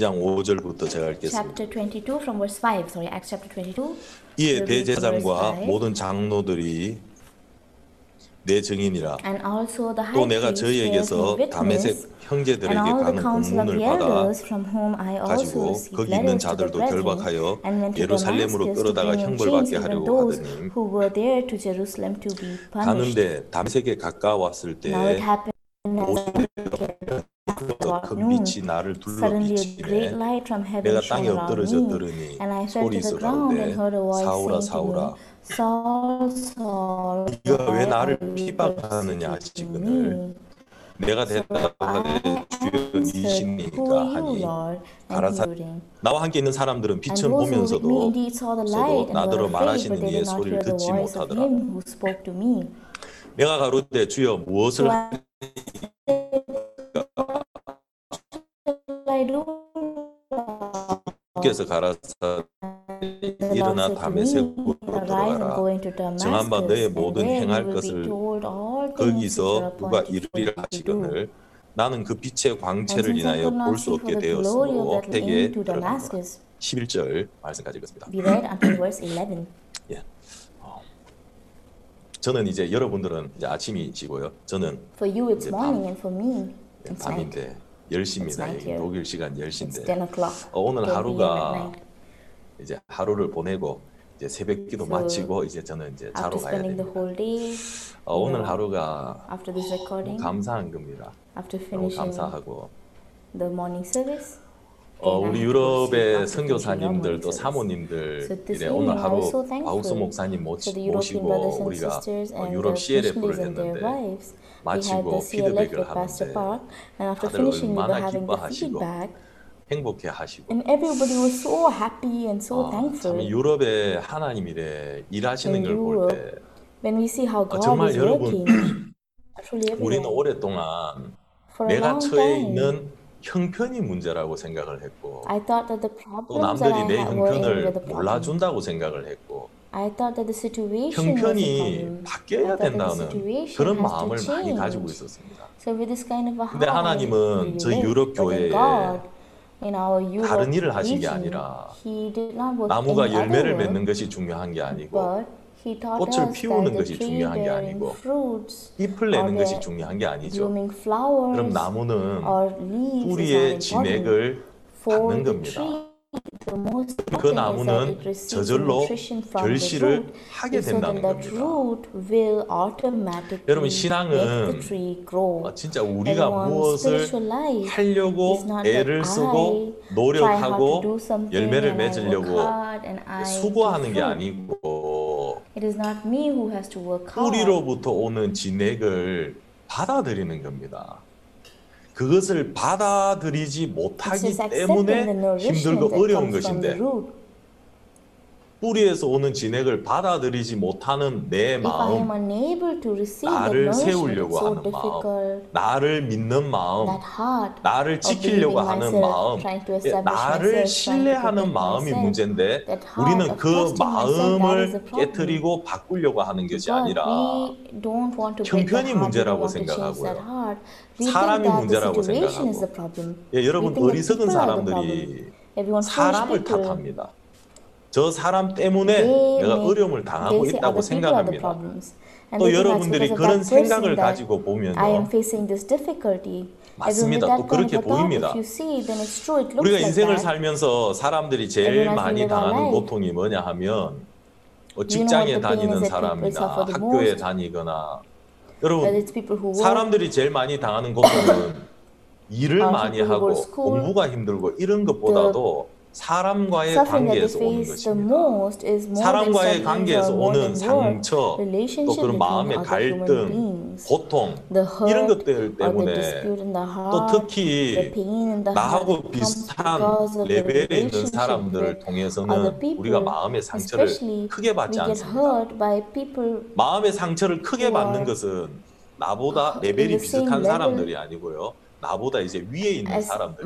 장 5절부터 제가 읽겠습니다. chapter 22 from verse 5. Sorry, Acts chapter 22. 이에 대제사장과 5. 모든 장로들이 내 증인이라 And also the 또 내가 저희에게서 witness, 형제들에게 가는 council of 공문을 받아 elders from whom I also 가지고 거기 있는 자들도 결박하여 예루살렘으로 끌어다가 bring in 형벌 chains 받게 even 하려고 하더니. 가는데 다메섹에 가까웠을 Now it 때 happened 그 빛이 나를 둘러 비치네. 내가 땅에 엎드러졌더니 소리 소라운데 사오라 사오라. 네가 왜 나를 핍박하느냐 지금을 내가 대답하되 주여 네 신이니까 하니 다른 사 나와 함께 있는 사람들은 빛을 보면서도 나더러 말하시는 이의 소리를 듣지 못하더라. 내가 가로되 주여 무엇을 하니까 하께서 가라사 일어나 다메섹으로 me, Arise and go 들어가라 into 정한 바 Damascus, 너의 모든 행할 것을 거기서 누가 이루리라. 하시거늘 나는 그 빛의 광채를 인하여 볼 수 없게 되었으므로 택에 came to 들어간 거라 Damascus, 11절 말씀까지 읽었습니다 verse 11. 저는 이제 여러분들은 이제 아침이시고요 저는 For you it's 이제 morning, 밤. and for me it's night. 밤인데 10시입니다 night 여기 here. 독일 시간 It's 10시인데 10 o'clock. 어, 오늘 10 p.m. at 하루가. 이제 하루를 보내고 이제 새벽 기도 So, 마치고 이제 저는 이제 자러 After 가야 됩니다. day, 어, 오늘 하루가 after this recording, 감사한 겁니다. after 너무 finishing 감사하고 the morning service, 어, 우리 유럽의 선교사님들 또. 사모님들 이래 오늘 하루 아우스 목사님 모시, 모시고 우리가 어, 유럽 CLF를 했는데 마치고 피드백을 하는데 다들 얼마나 기뻐하시고 행복해 하시고 and everybody was so happy and so 어, 참 thankful. 유럽에 하나님 이래 일하시는 걸 볼 때 When we see how God 정말 is 여러분, 우리는 오랫동안 내가 처해 있는 형편이 문제라고 생각을 했고 또 남들이 내 형편을. 몰라준다고 생각을 했고 I thought that the situation was the 형편이 바뀌어야 된다는 그런 마음을 많이. 가지고 있었습니다. So with this kind of a 근데 heart, 하나님은 live. 유럽 교회에 God, in our Europe 다른 일을 하신 게 아니라 He did not work 나무가 열매를 맺는 것이 중요한 게 아니고 꽃을 피우는 것이 중요한 게 아니고 잎을 or 내는 것이 중요한 게 아니죠. 그럼 나무는 뿌리의. 진액을 받는 겁니다. 그 나무는 저절로 결실을 하게 된다는 겁니다. 여러분 신앙은 아, 진짜 우리가 무엇을 하려고 애를 쓰고 노력하고 열매를 맺으려고 수고하는 게 아니고 뿌리로부터 오는 진액을 받아들이는 겁니다. 그것을 받아들이지 못하기 때문에 힘들고 어려운 것인데. 뿌리에서 오는 진액을 받아들이지 못하는 내 If I am 마음, unable to receive that 나를 세우려고 하는 마음, difficult. 나를 믿는 마음, 나를 지키려고 하는 마음, 예, 나를 신뢰하는 마음이. 문제인데 우리는 그 마음을. 깨뜨리고 바꾸려고 하는 것이 아니라 형편이 문제라고 생각하고요. 사람이 문제라고 생각하고. 예, 여러분 어리석은 사람들이 사람을 탓합니다. 저 사람 때문에 they 내가 어려움을 당하고 say 있다고 other people are the 생각합니다. problems. And 또 they think that's 여러분들이 because of 그런 that 생각을 that 가지고 보면요. I am facing this difficulty. 맞습니다. 또 그렇게 보입니다. 우리가 인생을. 살면서 사람들이 제일 많이 당하는. 고통이 뭐냐 하면 뭐 직장에 다니는 사람이나 학교에? 다니거나 여러분 사람들이 제일 많이 당하는 고통은 일을 Uh, 많이 하고 공부가 힘들고 이런 것보다도 사람과의 관계에서 오는 것입니다. 사람과의 관계에서 오는. 상처, 또 그런 마음의 갈등, 고통 이런 것들 때문에 또 특히 나하고 비슷한 레벨에 있는 사람들을 통해서는 우리가 마음의 상처를 크게 받지 않습니다. 마음의 상처를 크게 받는 것은 나보다 레벨이 비슷한 사람들이 아니고요. 나보다 이제 위에 있는 사람들.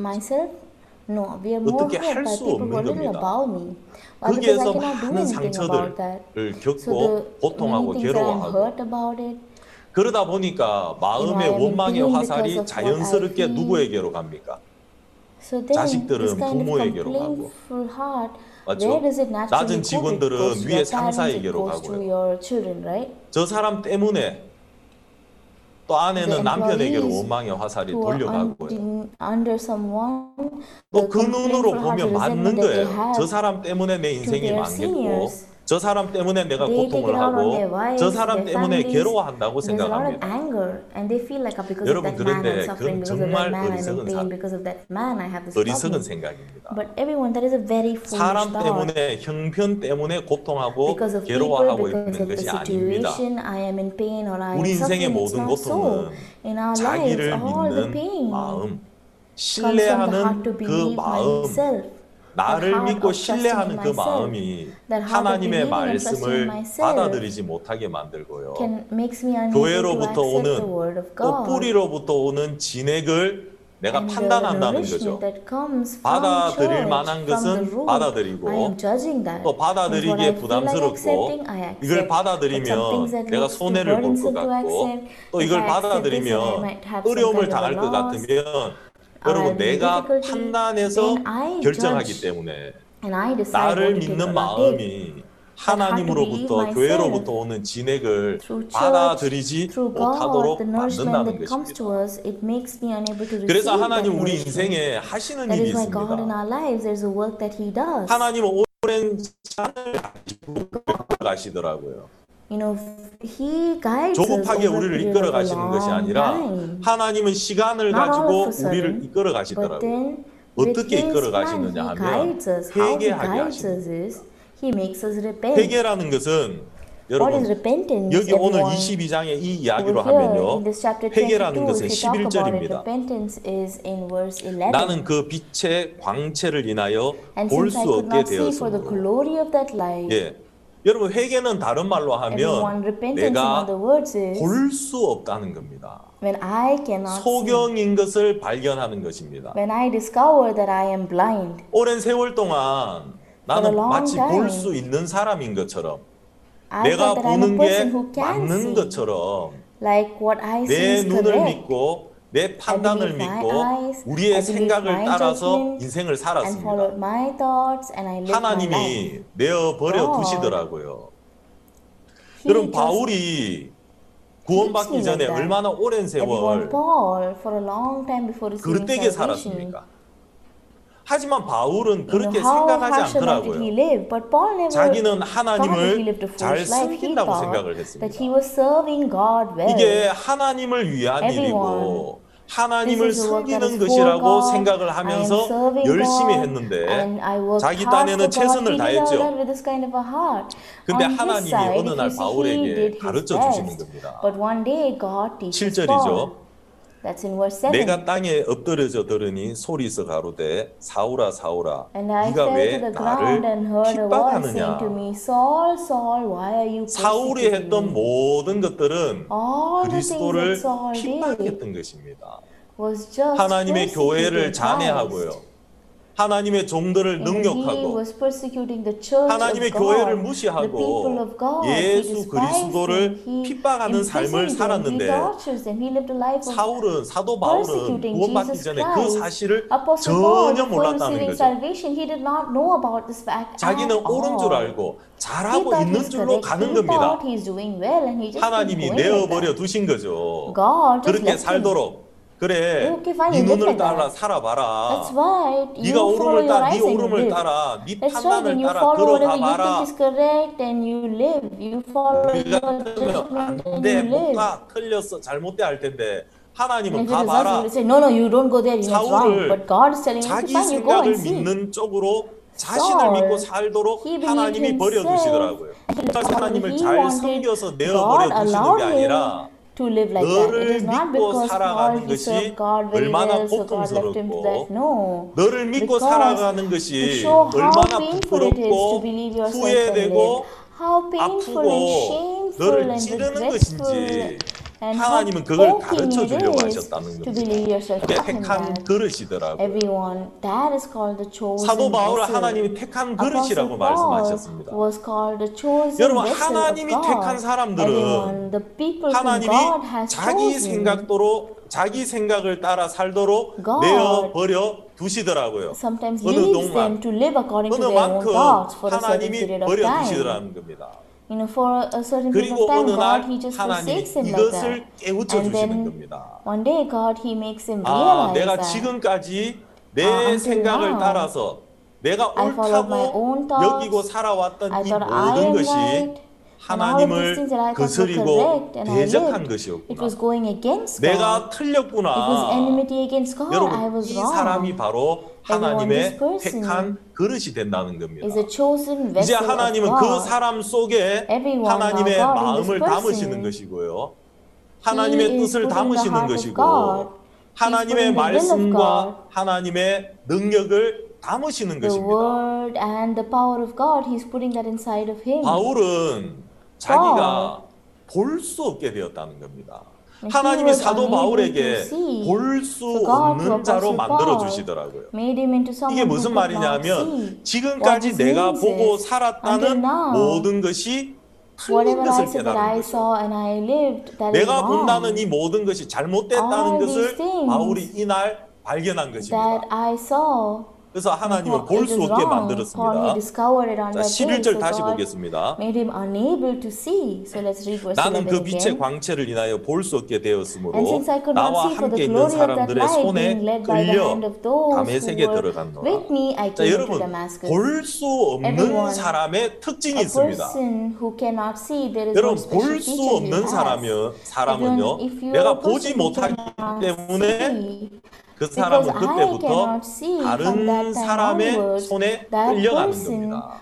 No, we are more 어떻게 할 수 없는 겁니다. above me. Why? Because I 거기에서 cannot do 많은 anything about that. 상처들을 So 겪고 the 고통하고 괴로워하고 hurt about it, 그러다 보니까 마음의 원망의 화살이 자연스럽게. 누구에게로 갑니까? So 자식들은 부모에게로 가고. 맞죠? 낮은 직원들은 위에 상사에게로 가고요. 저 사람 때문에 또 아내는 남편에게로 원망의 화살이 돌려가고요. 또 그 눈으로 보면 맞는 거예요. 저 사람 때문에 내 인생이 망했고. 저 사람 때문에 내가 고통을 하고 저 사람 때문에 괴로워한다고 생각합니다. Like 여러분 그런데 그 정말 어리석은 어리석은 생각입니다. 사람 때문에 형편 때문에 고통하고 괴로워하고 있는 것이 아닙니다. 우리 인생의 모든 고통은 자기를 믿는 마음, 신뢰하는 그 마음, 나를 믿고 신뢰하는 그. 마음이 하나님의 말씀을 받아들이지 못하게 만들고요. 교회로부터 오는 또. 뿌리로부터 오는 진액을 내가 판단한다는 거죠. 받아들일 만한 것은 받아들이고. 또 받아들이기에 부담스럽고. 이걸 받아들이면 내가 손해를 볼 것 같고 또 이걸 받아들이면 어려움을 당할 것. 같으면 여러분 내가 판단해서 결정하기. 때문에 And I decide 나를 믿는. 마음이 하나님으로부터 교회로부터 오는 진액을 받아들이지 못하도록 만든다는 것입니다. 그래서 하나님 우리. 인생에 하시는 일이 is why God in 있습니다. our lives, there's a work that He does. 하나님은 오랜 시간을 가시더라고요. You know, He guides us 조급하게 우리를 이끌어 가시는 것이 아니라. 하나님은 시간을 가지고 우리를 이끌어 가시더라고요. 어떻게 이끌어 가시느냐 하면 회개하게 repent. 회개라는 것은 여러분? 여기 오늘 everyone? 22장의 이 이야기로 하면요. 회개라는 22, 것은 if we talk about it, 11절입니다. repentance is in verse 11. 나는 그 빛의 광채를 인하여 볼 수 없게 light, 예. 여러분 회개는 다른 말로 하면 내가 볼 수 없다는 겁니다. when I cannot see, 소경인 것을 발견하는 것입니다. when I discover that I am blind. 오랜 세월 동안 나는 마치 볼 수 있는 사람인 것처럼 I 내가 보는 게 맞는 see, 것처럼 like what I see 내 is 눈을 correct. 믿고 내 판단을 믿고 우리의 생각을 따라서 인생을 살았습니다. 하나님이 내어 버려 God 두시더라고요. 여러분 바울이 구원받기 전에. 얼마나 오랜 세월 그릇되게 살았습니까? 하지만 바울은 그렇게 생각하지 않더라고요. 자기는 하나님을 잘 섬긴다고 생각을 했습니다. he was serving God well. 이게 하나님을 위한 일이고 하나님을 섬기는 것이라고 생각을 하면서 열심히 했는데 자기 딴에는 최선을 다했죠. 근데 하나님이 어느 날 바울에게 가르쳐 주시는 겁니다. 7절이죠. That's in verse 7. 내가 땅에 엎드려져 들으니 소리서 가로되 사울아 사울아 And I 네가 왜 to the ground and 나를 heard a voice saying 핍박하느냐 to me, Saul, Saul, why are you 사울이 했던? 모든 것들은 그리스도를 핍박했던 것입니다. 하나님의 교회를 잔해하고요. 하나님의 종들을 church 하나님의 교회를 무시하고 예수 그리스도를 핍박하는 삶을 살았는데 사울은 사도 바울은 구원받기 전에 그. 사실을 전혀 몰랐다는 거죠. 자기는 옳은 줄. 알고 잘하고 있는 줄로. 가는 겁니다. 하나님이 내어버려. 두신 거죠. 그렇게. 살도록 그래 Okay, fine, 네 눈을 따라. 살아봐라. That's right. You 네가 오름을 따라 네 you 오름을. 따라 네. 판단을 따라 follow 걸어가 whatever you think 봐라. is correct, and you live. You follow your 우리가 그러면 안돼. 못가 틀렸어 잘못돼 할 텐데 하나님은 가봐라. no, no, you don't go there. 사울을 But God is telling you, okay, 자기 생각을. 믿는 쪽으로 자신을 믿고 살도록 하나님이. 버려두시더라고요. 그러니까 하나님을 잘 섬겨서 내어버려 두시는 게 아니라 to live like that. It 너를 is not 믿고 because Paul 살아가는 he 것이 served God very 얼마나 well, so God left him to 고통스럽고 that. No. 너를 믿고 Because 살아가는 to 것이 show how 얼마나 painful it is to 부끄럽고 believe yourself and 후회되고 live, how painful and 아프고 shameful 너를 and 찌르는 regretful 하나님은 그걸 가르쳐 주려고 하셨다는 겁니다. 택한. 그릇이더라고요. Everyone, that is called the chosen 사도 바울은 vessel. 하나님이 택한 그릇이라고 말씀하셨습니다. 여러분, 하나님이. 택한 사람들은 하나님이 자기 생각도로 자기 생각을 따라 살도록 내어 버려 두시더라고요. 어느 동안, them to live according to 어느 만큼 하나님이 버려. 두시더라는 겁니다. You know, for a certain period 그리고 of time, God, 날 He just forsakes him like that. 깨우쳐 And then 겁니다. one day, God, He makes him 아, realize 내가 that. 지금까지 내 아, 생각을 now, 따라서 내가 옳다고. 여기고 살아왔던 이 모든 것이 right. 하나님을 거스리고 대적한 것이었구나. 내가 틀렸구나. 여러분 이. 사람이 바로 하나님의 택한 그릇이 된다는 겁니다. 이제 하나님은. 그 사람 속에 하나님의 마음을 담으시는 것이고요. 하나님의 뜻을 담으시는 것이고 하나님의. 말씀과 하나님의 능력을 담으시는 것입니다. 바울은 자기가 볼 수 없게 되었다는 겁니다. 하나님이 사도 바울에게. 볼 수 없는 자로 만들어 주시더라고요. made him into someone 이게 무슨 말이냐면. 지금까지 내가 보고 살았다는 모든 것이 틀린 것을 깨달은 거죠. saw and I lived, that is 내가. 본다는 이 모든 것이 잘못됐다는 것을 바울이 이날 발견한 것입니다. 그래서 하나님을 볼 수 없게 만들었습니다. 자, 11절 다시 보겠습니다. 나는 그 빛의 광채를 인하여 볼 수 없게 되었으므로 나와 함께 있는 사람들의 손에 끌려 담의 세계에 들어간노라. 여러분 볼 수 없는 사람의 특징이 있습니다. 여러분 볼 수 없는 사람은요. 내가 보지 못하기 때문에 그 사람은 그때부터 다른 사람의 손에 끌려가는 겁니다.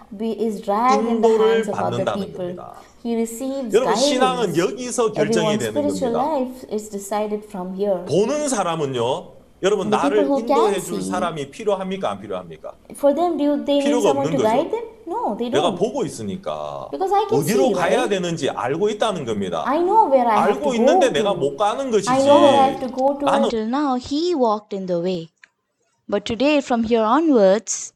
인도를 받는다는. 겁니다. 여러분 신앙은. 여기서 결정이 되는 겁니다. 보는 사람은요 여러분 나를 인도해 줄 사람이 필요합니까 안 필요합니까? For them, do they need 필요가 someone 없는 to 거죠. guide them? No, they 내가 don't. 보고 있으니까 Because I can 어디로 see, 가야 right? 되는지 알고 있다는 겁니다. I know where I have 알고 to 있는데 go 내가 to. 못 가는 것이지. I know where I have to go to. 나는 Until now, he walked in the way. But today, from here onwards,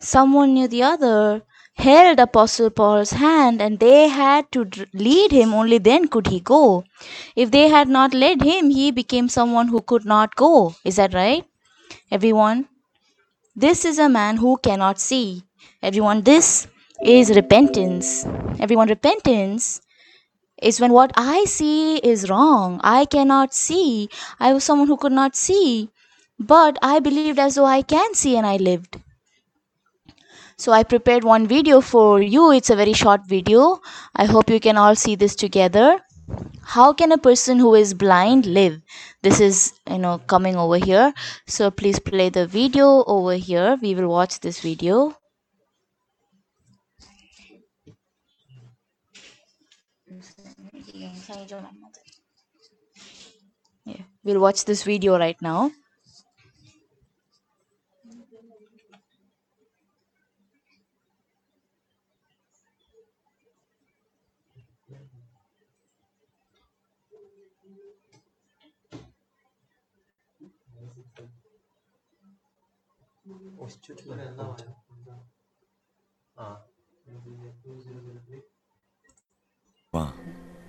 someone knew the other held Apostle Paul's hand and they had to lead him, only then could he go. If they had not led him, he became someone who could not go. Is that right? Everyone, this is a man who cannot see. Everyone, this is repentance. Everyone, repentance is when what I see is wrong. I cannot see. I was someone who could not see, but I believed as though I can see and I lived. So I prepared one video for you. It's a very short video. I hope you can all see this together. How can a person who is blind live? This is, you know, coming over here. So please play the video over here. We will watch this video. Yeah, we'll watch this video right now.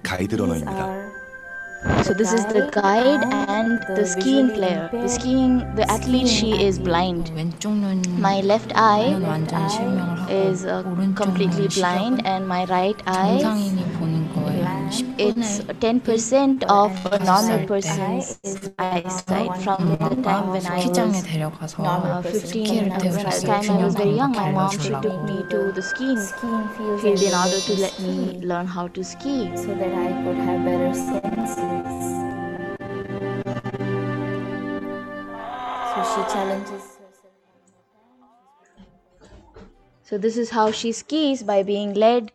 가이드 러너입니다. are So this is the guide and the skiing player. The skiing, the athlete, she is blind. 왼쪽 눈 My left eye 눈은 완전 실명을 하고 is uh, 오른쪽 completely 눈 blind, 시력은 and my right eye it's 10% of a normal person's eyesight from the time when I was uh, 15. Uh, time I was very young, my mom she took me to the skiing field in order to let me learn how to ski. So that I could have better senses. So she challenges so this is how she skis by being led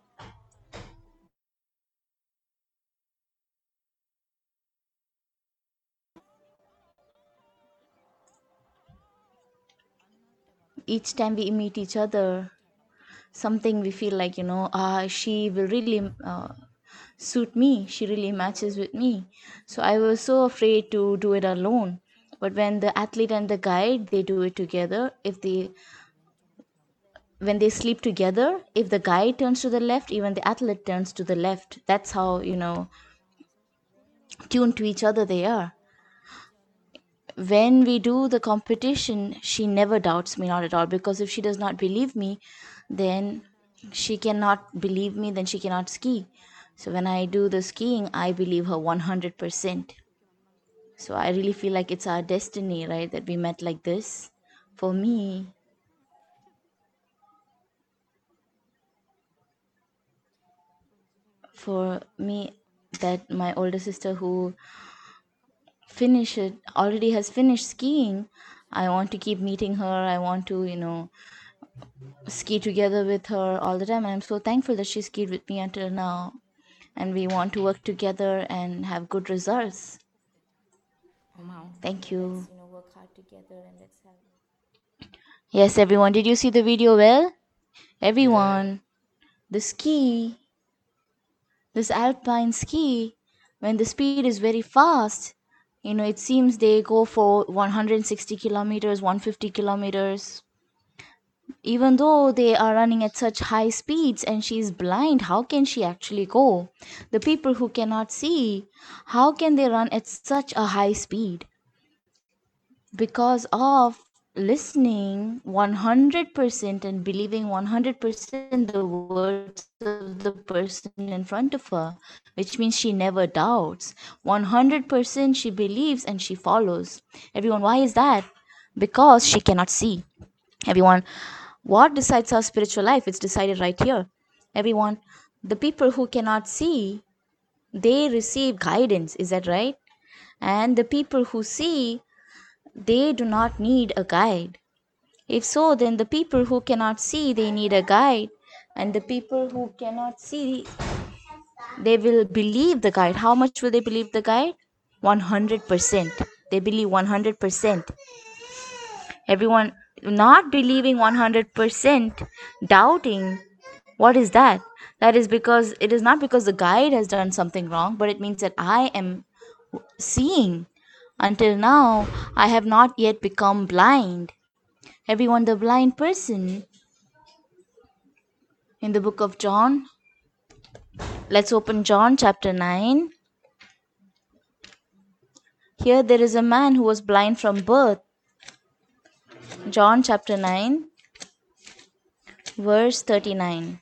Each time we meet each other, something we feel like, you know, ah, she will really uh, suit me. She really matches with me. So I was so afraid to do it alone. But when the athlete and the guide, they do it together, if they when they sleep together if the guy turns to the left even the athlete turns to the left that's how you know tuned to each other they are when we do the competition, she never doubts me, not at all. Because if she does not believe me, then she cannot believe me, then she cannot ski. So when I do the skiing, I believe her 100%. So I really feel like it's our destiny, right? That we met like this. For me, for me, that my older sister who finished already has finished skiing i want to keep meeting her i want to you know ski together with her all the time i'm so thankful that she skied with me until now and we want to work together and have good results oh, Thank you. Work hard together and. Yes, everyone. Did you see the video well? Everyone, the ski, this alpine ski, when the speed is very fast, you know, it seems they go for 160 kilometers, 150 kilometers. Even though they are running at such high speeds and she's blind, how can she actually go? The people who cannot see, how can they run at such a high speed? because of listening 100% and believing 100% the words of the person in front of her, which means she never doubts. 100% she believes and she follows. Everyone, why is that? Because she cannot see. Everyone, what decides our spiritual life? It's decided right here. Everyone, the people who cannot see, they receive guidance. Is that right? And the people who see, they do not need a guide. If so, then the people who cannot see, they need a guide. And the people who cannot see, they will believe the guide. How much will they believe the guide? 100%. They believe 100%. Everyone not believing 100%, doubting, what is that? That is because it is not because the guide has done something wrong, but it means that I am seeing. Until now, I have not yet become blind. Everyone, the blind person in the book of John. Let's open John chapter 9. Here there is a man who was blind from birth. John chapter 9, verse 39.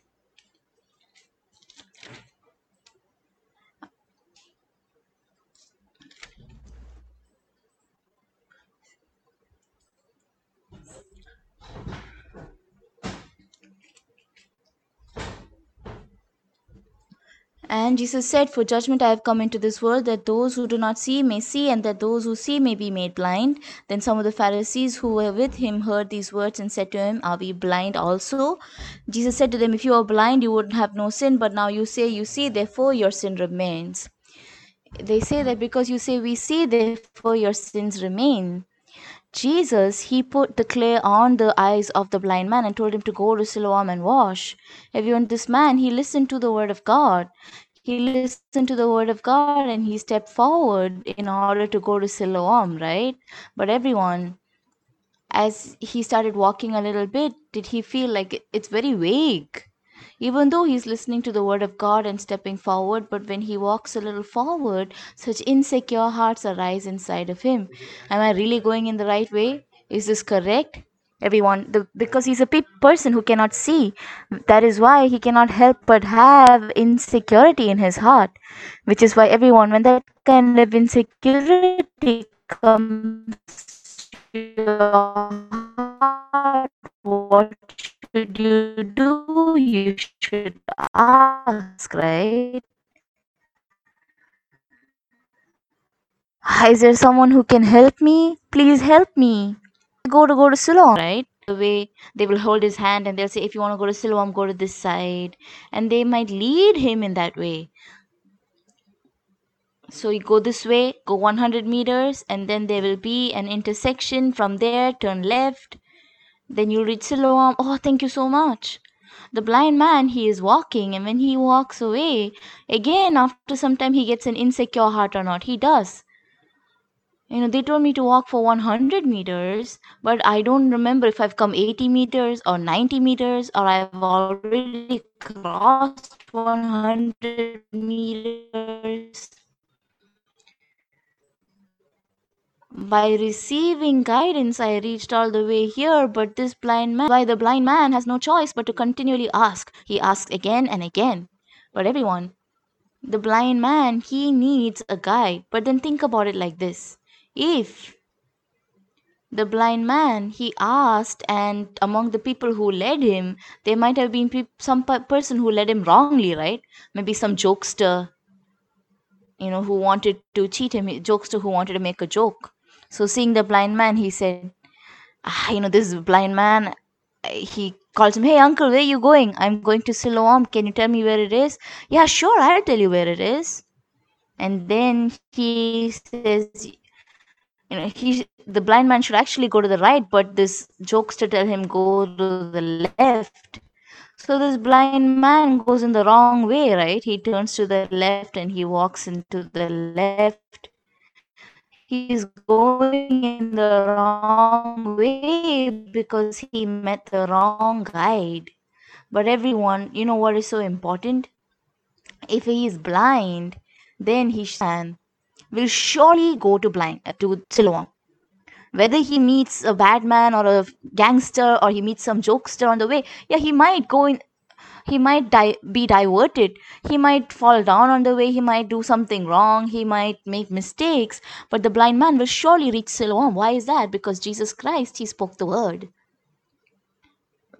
And Jesus said, For judgment I have come into this world, that those who do not see may see, and that those who see may be made blind. Then some of the Pharisees who were with him heard these words and said to him, Are we blind also? Jesus said to them, If you are blind, you would have no sin, but now you say you see, therefore your sin remains. They say that because you say we see, therefore your sins remain. Jesus, he put the clay on the eyes of the blind man and told him to go to Siloam and wash. Everyone, this man, he listened to the word of God. He listened to the word of God and he stepped forward in order to go to Siloam, right? But everyone, as he started walking a little bit, did he feel like it's very vague? Even though he's listening to the word of God and stepping forward, but when he walks a little forward, such insecure hearts arise inside of him. Am I really going in the right way? Is this correct? Everyone, the, because he's a pe- person who cannot see, that is why he cannot help but have insecurity in his heart. Which is why everyone, when that kind of insecurity comes to your heart, what should you do? You should ask, right? Is there someone who can help me? Please help me. Go to go to Siloam, right? The way they will hold his hand and they'll say, if you want to go to Siloam, go to this side. And they might lead him in that way. So you go this way, go 100 meters, and then there will be an intersection. From there, turn left. Then you'll reach Siloam. Oh, thank you so much. The blind man, he is walking, and when he walks away, again, after some time, he gets an insecure heart or not. He does. You know, they told me to walk for 100 meters, but I don't remember if I've come 80 meters or 90 meters or I've already crossed 100 meters. By receiving guidance, I reached all the way here, but this blind man, why the blind man has no choice but to continually ask. He asks again and again. But everyone, the blind man, he needs a guide. But then think about it like this if the blind man he asked and among the people who led him there might have been peop some per- person who led him wrongly right maybe some jokester you know who wanted to cheat him jokester who wanted to make a joke so seeing the blind man he said ah, you know this blind man he calls him hey uncle where are you going? I'm going to siloam. Can you tell me where it is yeah sure i'll tell you where it is. And then he says you know he the blind man should actually go to the right but this jokester tell him go to the left. So this blind man goes in the wrong way right? He turns to the left and he walks into the left he's going in the wrong way because he met the wrong guide but everyone you know what is so important if he is blind then he can will surely go to blind uh, to Siloam. Whether he meets a bad man or a gangster or he meets some jokester on the way, yeah, he might go in. He might di- be diverted. He might fall down on the way. He might do something wrong. He might make mistakes. But the blind man will surely reach Siloam. Why is that? Because Jesus Christ, he spoke the word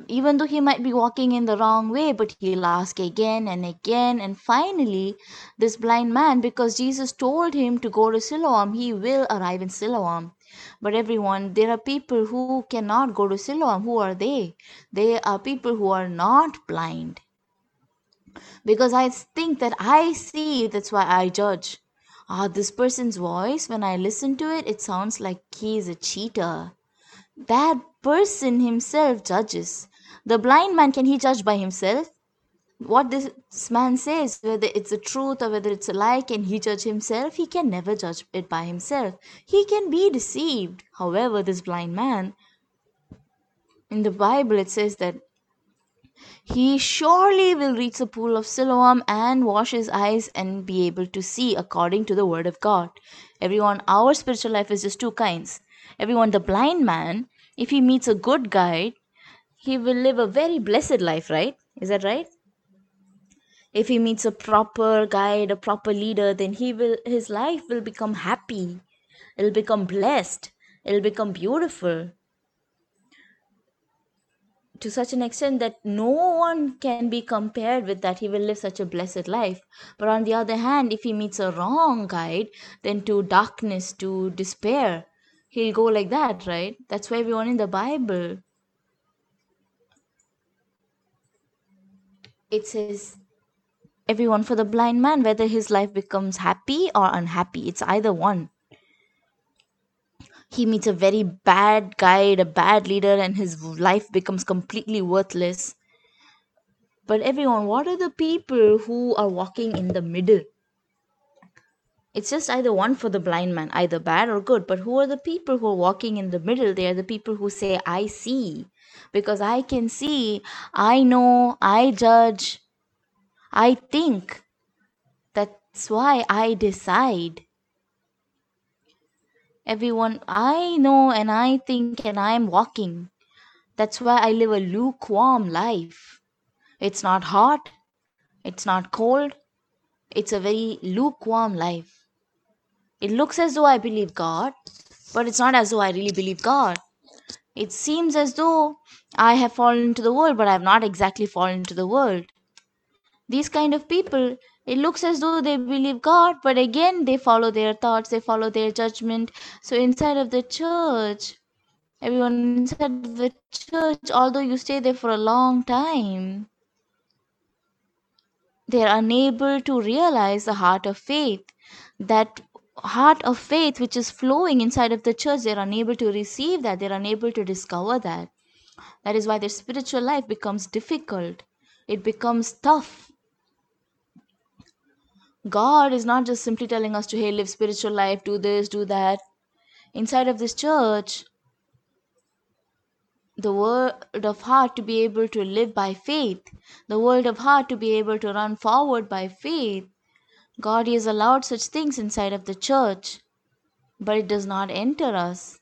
even though he might be walking in the wrong way, but he'll ask again and again. And finally, this blind man, because Jesus told him to go to Siloam, he will arrive in Siloam. But everyone, there are people who cannot go to Siloam. Who are they? They are people who are not blind. Because I think that I see, that's why I judge. Ah, this person's voice, when I listen to it, it sounds like he's a cheater that person himself judges. The blind man, can he judge by himself? What this man says, whether it's a truth or whether it's a lie, can he judge himself? He can never judge it by himself. He can be deceived. However, this blind man, in the Bible, it says that he surely will reach the pool of Siloam and wash his eyes and be able to see according to the word of God. Everyone, our spiritual life is just two kinds. Everyone, the blind man, if he meets a good guide, he will live a very blessed life, right? Is that right? If he meets a proper guide, a proper leader, then he will his life will become happy. It'll become blessed. It'll become beautiful. To such an extent that no one can be compared with that. He will live such a blessed life. But on the other hand if he meets a wrong guide then to darkness to despair he'll go like that right? That's why everyone in the bible. It says everyone for the blind man whether his life becomes happy or unhappy it's either one he meets a very bad guide, a bad leader, and his life becomes completely worthless. But everyone, what are the people who are walking in the middle? It's just either one for the blind man, either bad or good. But who are the people who are walking in the middle? They are the people who say, I see. Because I can see, I know, I judge, I think. That's why I decide everyone I know and I think and I am walking. That's why I live a lukewarm life. It's not hot, it's not cold, it's a very lukewarm life. It looks as though I believe God, but it's not as though I really believe God. It seems as though I have fallen into the world, but I have not exactly fallen into the world. These kind of people, it looks as though they believe God, but again they follow their thoughts, they follow their judgment. So inside of the church, everyone inside the church, although you stay there for a long time, they are unable to realize the heart of faith. That heart of faith which is flowing inside of the church, they're unable to receive that, they're unable to discover that. That is why their spiritual life becomes difficult, it becomes tough God is not just simply telling us to, hey, live spiritual life, do this, do that. Inside of this church, the word of heart to be able to live by faith, the word of heart to be able to run forward by faith. God has allowed such things inside of the church. but it does not enter us.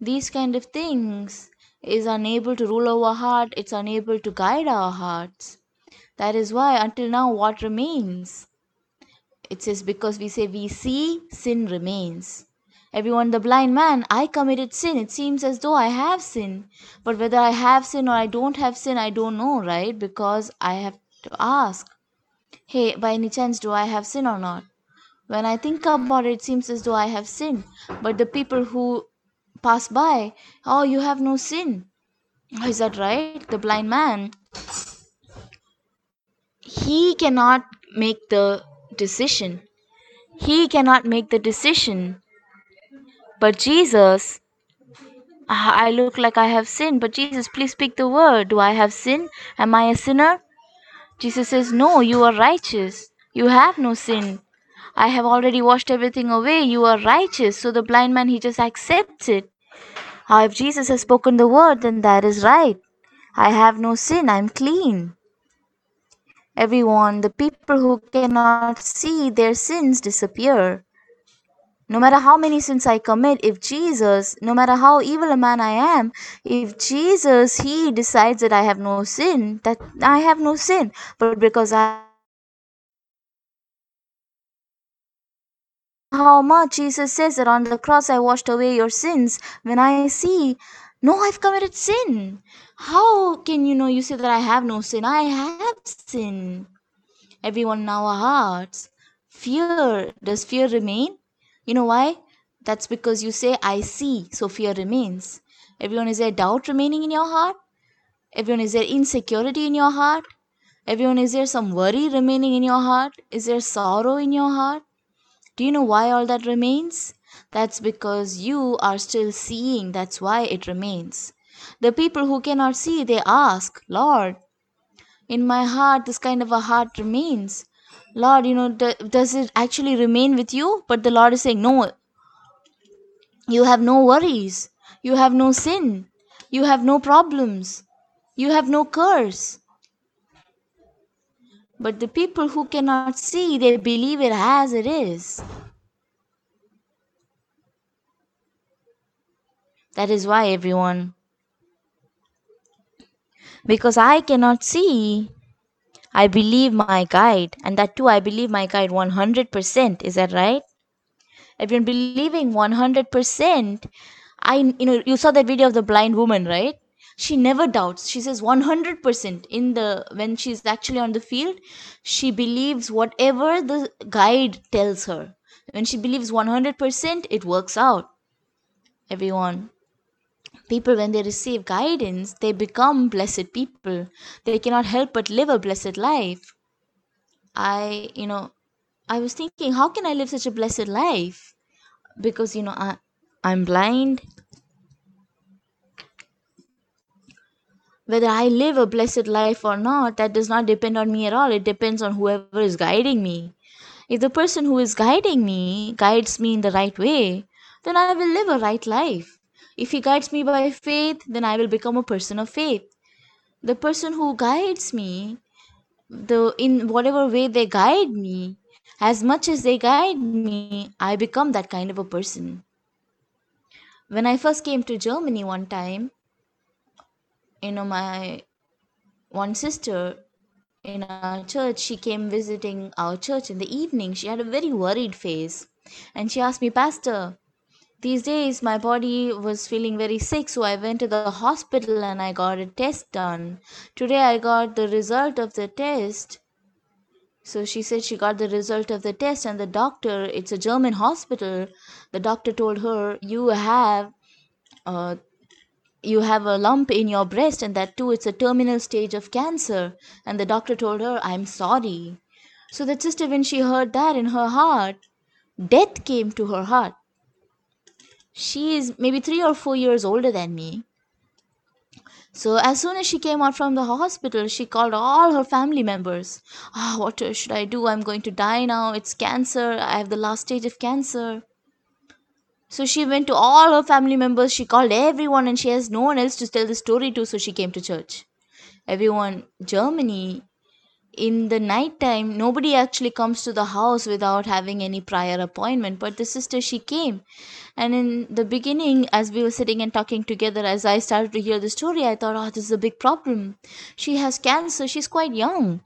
These kind of things is unable to rule our heart, it's unable to guide our hearts. That is why until now what remains? It says because we say we see, sin remains. Everyone, the blind man, I committed sin. It seems as though I have sin. But whether I have sin or I don't have sin, I don't know, right? Because I have to ask, hey, by any chance, do I have sin or not? When I think about it, it seems as though I have sin. But the people who pass by, oh, you have no sin. Oh, Is that right? The blind man, he cannot make the decision. He cannot make the decision. But Jesus, "Ah, I look like I have sinned. But Jesus, please speak the word. Do I have sin? Am I a sinner? Jesus says, No, you are righteous. You have no sin. I have already washed everything away. You are righteous. So the blind man, he just accepts it. If Jesus has spoken the word, then that is right. I have no sin. I'm clean. Everyone, the people who cannot see their sins disappear. No matter how many sins I commit, if Jesus, no matter how evil a man I am, if Jesus, He decides that I have no sin, that I have no sin. But because I how much Jesus says that on the cross I washed away your sins, when I see, no, I've committed sin. How can you know you say that I have no sin? I have sin. Everyone in our hearts. Fear. Does fear remain? You know why? That's because you say, I see, so fear remains. Everyone, is there doubt remaining in your heart? Everyone, is there insecurity in your heart? Everyone, is there some worry remaining in your heart? Is there sorrow in your heart? Do you know why all that remains? That's because you are still seeing. That's why it remains. The people who cannot see, they ask, Lord, in my heart, this kind of a heart remains. Lord, you know, does it actually remain with you? But the Lord is saying, No, you have no worries. You have no sin. You have no problems. You have no curse. But the people who cannot see, they believe it as it is. That is why, everyone. Because I cannot see, I believe my guide. And that too, I believe my guide 100%. Is that right? Everyone believing 100%. I, you know, you saw that video of the blind woman, right? She never doubts. She says 100% in the, when she's actually on the field, she believes whatever the guide tells her. When she believes 100%, it works out. Everyone people when they receive guidance they become blessed people. They cannot help but live a blessed life. I you know i was thinking how can i live such a blessed life? Because you know i i'm blind. Whether i live a blessed life or not that does not depend on me at all. It depends on whoever is guiding me. If the person who is guiding me guides me in the right way then i will live a right life if he guides me by faith, then I will become a person of faith. The person who guides me, the in whatever way they guide me, as much as they guide me, I become that kind of a person. When I first came to Germany one time, you know, my one sister in our church, she came visiting our church in the evening. She had a very worried face. And she asked me, Pastor, these days my body was feeling very sick so i went to the hospital and i got a test done. Today i got the result of the test. So she said she got the result of the test and the doctor it's a german hospital. The doctor told her you have uh, you have a lump in your breast and that too it's a terminal stage of cancer. And the doctor told her i'm sorry. So that sister when she heard that in her heart death came to her heart she is maybe three or four years older than me. So as soon as she came out from the hospital, she called all her family members. Ah, what should I do? I'm going to die now. It's cancer. I have the last stage of cancer. So she went to all her family members. She called everyone, and she has no one else to tell the story to. So she came to church. Everyone, Germany, in the night time nobody actually comes to the house without having any prior appointment. But the sister she came. And in the beginning as we were sitting and talking together as i started to hear the story i thought oh this is a big problem. She has cancer. She's quite young.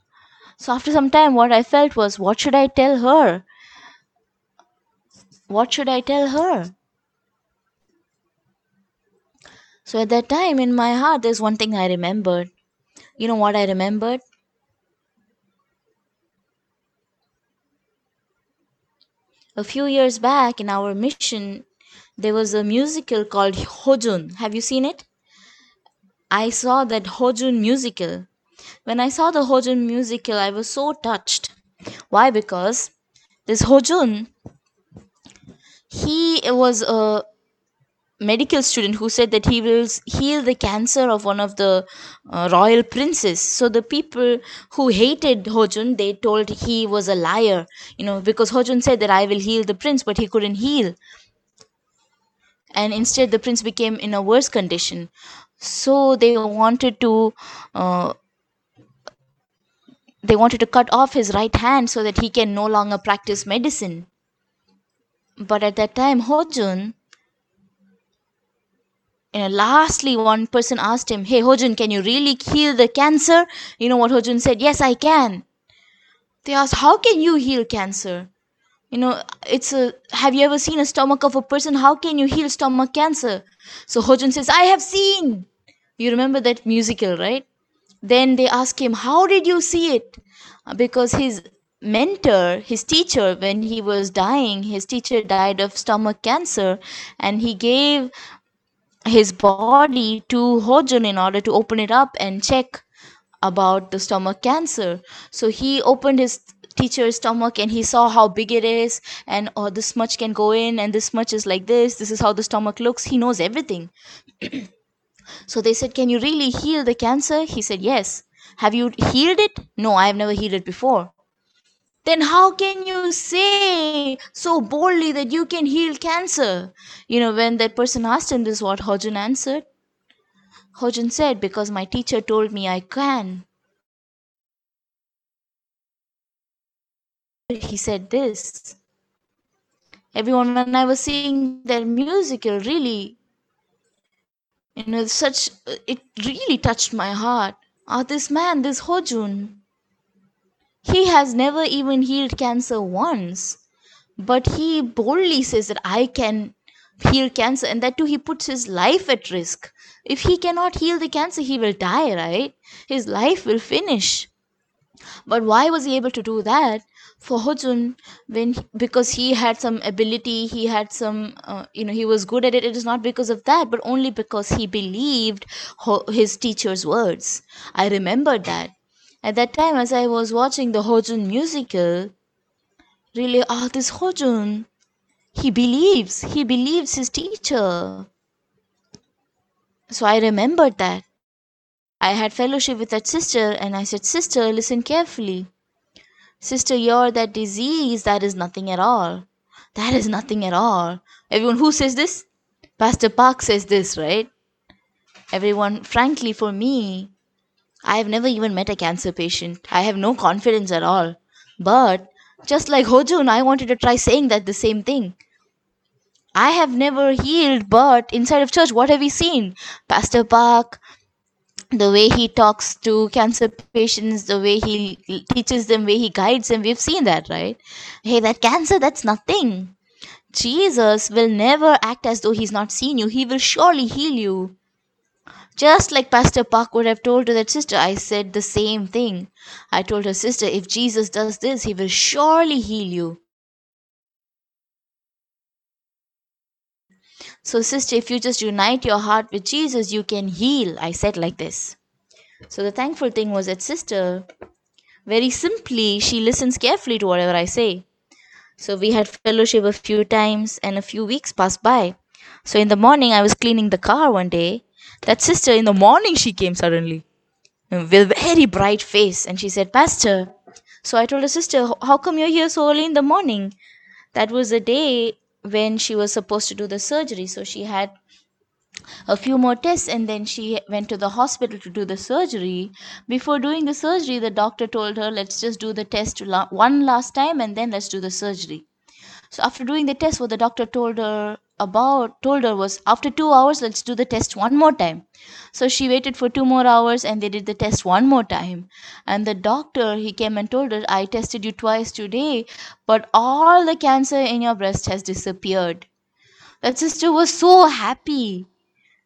So after some time what i felt was what should i tell her? What should i tell her? So at that time in my heart there's one thing i remembered. You know what i remembered a few years back in our mission there was a musical called hojun. Have you seen it? I saw that hojun musical. When i saw the hojun musical i was so touched. Why? Because this hojun he was a medical student who said that he will heal the cancer of one of the uh, royal princes. So the people who hated hojun they told he was a liar you know because hojun said that i will heal the prince but he couldn't heal. And instead the prince became in a worse condition. So they wanted to uh, they wanted to cut off his right hand so that he can no longer practice medicine. But at that time hojun know, lastly, one person asked him, Hey, Hojun, can you really heal the cancer? You know what Hojun said? Yes, I can. They asked, How can you heal cancer? You know, it's a. Have you ever seen a stomach of a person? How can you heal stomach cancer? So Hojun says, I have seen. You remember that musical, right? Then they ask him, How did you see it? Uh, Because his mentor, his teacher, when he was dying, his teacher died of stomach cancer, and he gave his body to Hojun in order to open it up and check about the stomach cancer. So he opened his teacher's stomach and he saw how big it is and oh this much can go in and this much is like this. This is how the stomach looks. He knows everything. So they said can you really heal the cancer? He said yes. Have you healed it? No i have never healed it before then how can you say so boldly that you can heal cancer? You know, when that person asked him this, what Hojun answered? Hojun said, Because my teacher told me I can. He said this. Everyone, when I was seeing that musical, really, you know, such, it really touched my heart. Ah, this man, this Hojun, he has never even healed cancer once. but he boldly says that I can heal cancer, and that too, he puts his life at risk. If he cannot heal the cancer, he will die, right? His life will finish. But why was he able to do that? For Hojun, when because he had some ability, he had some, uh, you know, he was good at it. It is not because of that, but only because he believed his teacher's words. I remembered that. At that time, as I was watching the Hojun musical, really ah this hojun he believes he believes his teacher. So i remembered that. I had fellowship with that sister and i said sister listen carefully. Sister you're that disease that is nothing at all. That is nothing at all. Everyone who says this? Pastor park says this right? Everyone frankly for me i have never even met a cancer patient i have no confidence at all but just like Hojun, I wanted to try saying that the same thing. I have never healed, but inside of church, what have we seen? Pastor Park, the way he talks to cancer patients, the way he teaches them, the way he guides them, we've seen that, right? Hey, that cancer, that's nothing. Jesus will never act as though he's not seen you. He will surely heal you. Just like Pastor Park would have told to that sister, I said the same thing. I told her sister, if Jesus does this, he will surely heal you. So, sister, if you just unite your heart with Jesus, you can heal. I said like this. So, the thankful thing was that sister, very simply, she listens carefully to whatever I say. So, we had fellowship a few times, and a few weeks passed by. So, in the morning, I was cleaning the car one day. That sister, in the morning, she came suddenly with a very bright face, and she said, Pastor. So, I told her, Sister, how come you're here so early in the morning? That was the day when she was supposed to do the surgery. So, she had a few more tests and then she went to the hospital to do the surgery before doing the surgery the doctor told her let's just do the test one last time and then let's do the surgery so after doing the test what the doctor told her about told her was after 2 hours let's do the test one more time so she waited for 2 more hours and they did the test one more time and the doctor he came and told her i tested you twice today but all the cancer in your breast has disappeared that sister was so happy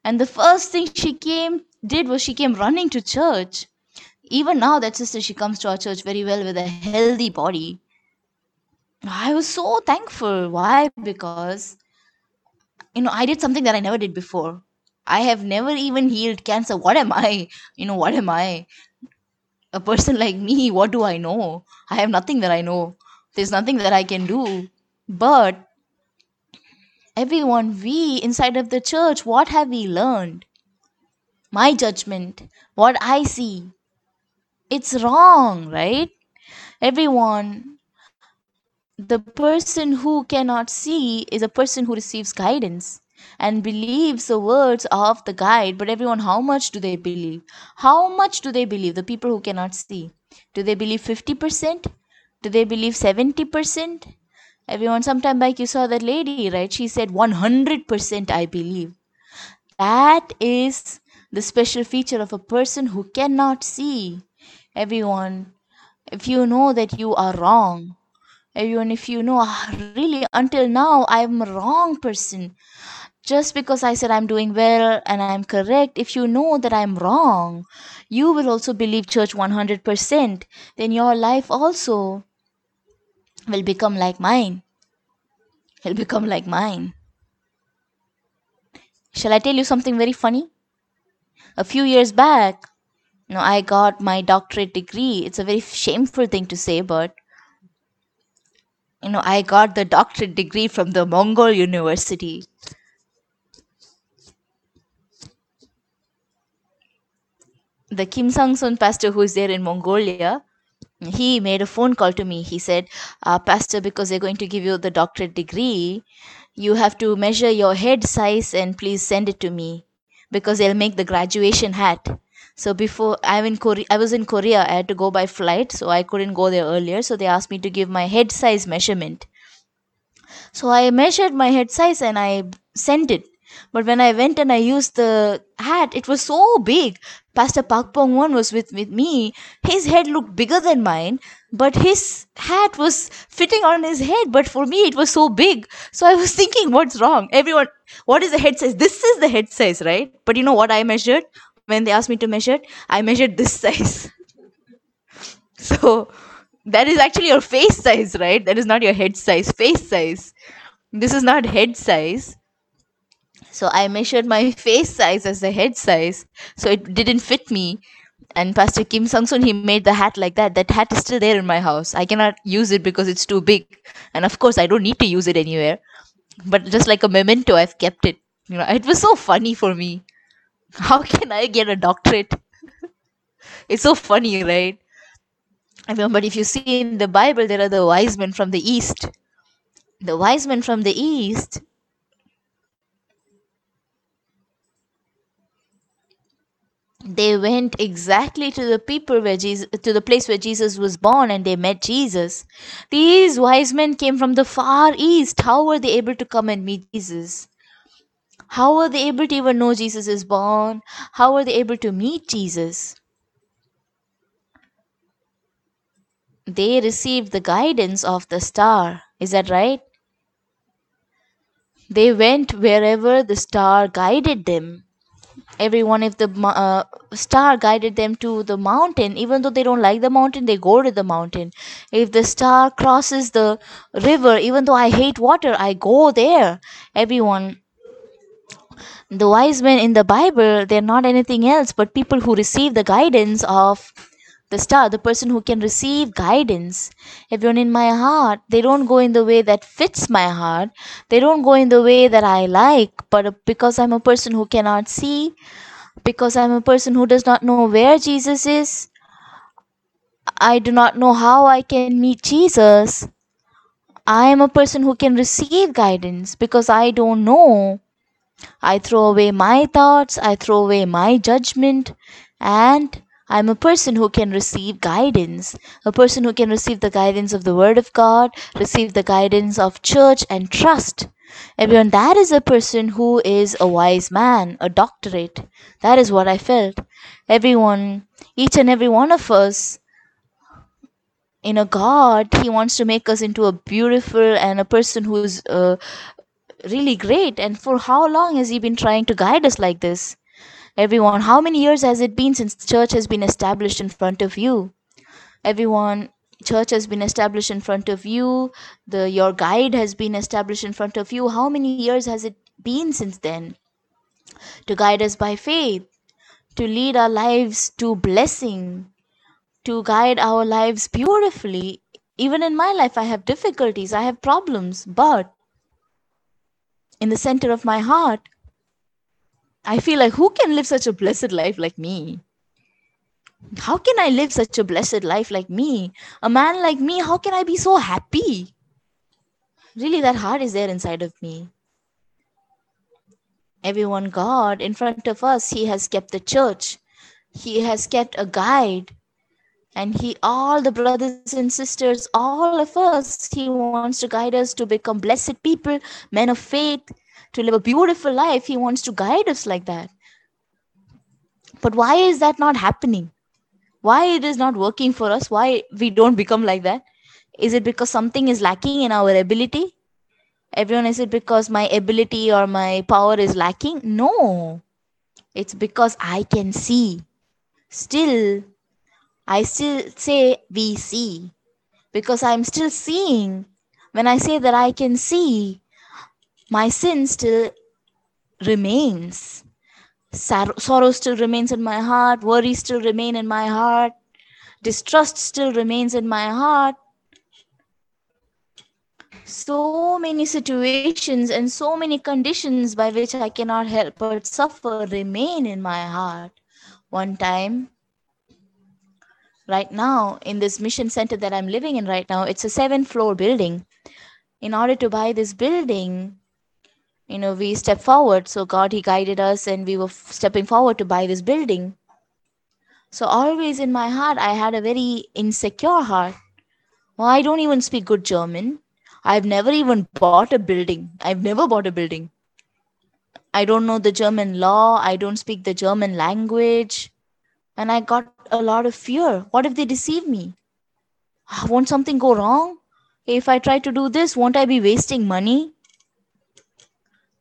and the first thing she came did was she came running to church. Even now, that sister she comes to our church very well with a healthy body. I was so thankful. Why? Because you know I did something that I never did before. I have never even healed cancer. What am I? You know what am I? A person like me. What do I know? I have nothing that I know. There's nothing that I can do. But everyone, we inside of the church, what have we learned? My judgment, what I see, it's wrong, right? Everyone, the person who cannot see is a person who receives guidance and believes the words of the guide. But everyone, how much do they believe? How much do they believe? The people who cannot see. Do they believe 50%? Do they believe 70%? Everyone, sometime back you saw that lady, right? She said 100% I believe. That is the special feature of a person who cannot see. Everyone, if you know that you are wrong, everyone, if you know "Ah, really until now I'm a wrong person, just because I said I'm doing well and I'm correct, if you know that I'm wrong, you will also believe church 100%. Then your life also will become like mine. Will become like mine. Shall I tell you something very funny? A few years back, you know, I got my doctorate degree. It's a very shameful thing to say, but you know, I got the doctorate degree from the Mongol University. The Kim Sang Sun pastor who is there in Mongolia, he made a phone call to me. He said, uh, Pastor, because they're going to give you the doctorate degree, you have to measure your head size and please send it to me because they'll make the graduation hat. So before I'm in Korea, I was in Korea. I had to go by flight, so I couldn't go there earlier. So they asked me to give my head size measurement. So I measured my head size and I sent it. But when I went and I used the hat, it was so big. Pastor Pak Pong Won was with, with me. His head looked bigger than mine, but his hat was fitting on his head. But for me, it was so big. So I was thinking, what's wrong? Everyone, what is the head size? This is the head size, right? But you know what I measured? When they asked me to measure, it? I measured this size. So that is actually your face size, right? That is not your head size, face size. This is not head size. So I measured my face size as the head size. So it didn't fit me. And Pastor Kim Sung Soon, he made the hat like that. That hat is still there in my house. I cannot use it because it's too big. And of course, I don't need to use it anywhere. But just like a memento, I've kept it. You know, it was so funny for me. How can I get a doctorate? it's so funny, right? I mean, but if you see in the Bible, there are the wise men from the east. The wise men from the east, they went exactly to the people where Jesus, to the place where Jesus was born, and they met Jesus. These wise men came from the far east. How were they able to come and meet Jesus? How were they able to even know Jesus is born? How were they able to meet Jesus? They received the guidance of the star. Is that right? They went wherever the star guided them. Everyone, if the uh, star guided them to the mountain, even though they don't like the mountain, they go to the mountain. If the star crosses the river, even though I hate water, I go there. Everyone, the wise men in the Bible, they're not anything else but people who receive the guidance of the star, the person who can receive guidance. Everyone in my heart, they don't go in the way that fits my heart. They don't go in the way that I like, but because I'm a person who cannot see, because I'm a person who does not know where Jesus is, I do not know how I can meet Jesus. I am a person who can receive guidance because I don't know I throw away my thoughts, I throw away my judgment, and I'm a person who can receive guidance, a person who can receive the guidance of the Word of God, receive the guidance of church, and trust. Everyone, that is a person who is a wise man, a doctorate. That is what I felt. Everyone, each and every one of us, in a God, He wants to make us into a beautiful and a person who's uh, really great. And for how long has He been trying to guide us like this? Everyone, how many years has it been since church has been established in front of you? Everyone, church has been established in front of you. The your guide has been established in front of you. How many years has it been since then? To guide us by faith, to lead our lives to blessing, to guide our lives beautifully. Even in my life, I have difficulties, I have problems, but in the center of my heart, I feel like who can live such a blessed life like me? How can I live such a blessed life like me? A man like me, how can I be so happy? Really, that heart is there inside of me. Everyone, God, in front of us, He has kept the church, He has kept a guide, and he all the brothers and sisters all of us he wants to guide us to become blessed people men of faith to live a beautiful life. He wants to guide us like that. But why is that not happening? Why it is not working for us? Why we don't become like that? Is it because something is lacking in our ability? Everyone is it because my ability or my power is lacking? No. It's because i can see. Still I still say we see because I'm still seeing. When I say that I can see, my sin still remains. Sor- sorrow still remains in my heart, worry still remain in my heart, distrust still remains in my heart. So many situations and so many conditions by which I cannot help but suffer remain in my heart. One time, right now in this mission center that i'm living in right now it's a seven floor building. In order to buy this building you know we step forward. So god he guided us and we were f- stepping forward to buy this building. So always in my heart i had a very insecure heart. Well i don't even speak good german. I've never even bought a building. I've never bought a building. I don't know the german law. I don't speak the german language. And I got a lot of fear. What if they deceive me? Ah, Won't something go wrong? If I try to do this, won't I be wasting money?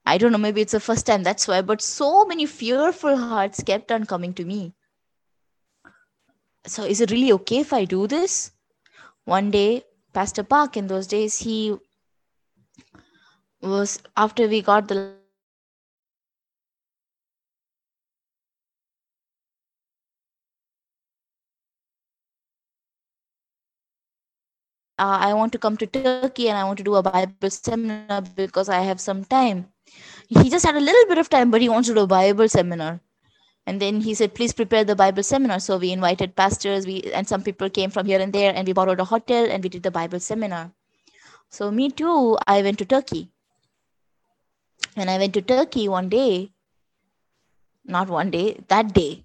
I don't know, maybe it's the first time, that's why, but so many fearful hearts kept on coming to me. So, is it really okay if I do this? One day, Pastor Park, in those days, he was after we got the uh, I want to come to Turkey and I want to do a Bible seminar because I have some time. He just had a little bit of time, but he wants to do a Bible seminar. And then he said, please prepare the Bible seminar. So we invited pastors, we and some people came from here and there, and we borrowed a hotel and we did the Bible seminar. So me too, I went to Turkey. When I went to Turkey one day, not one day, that day,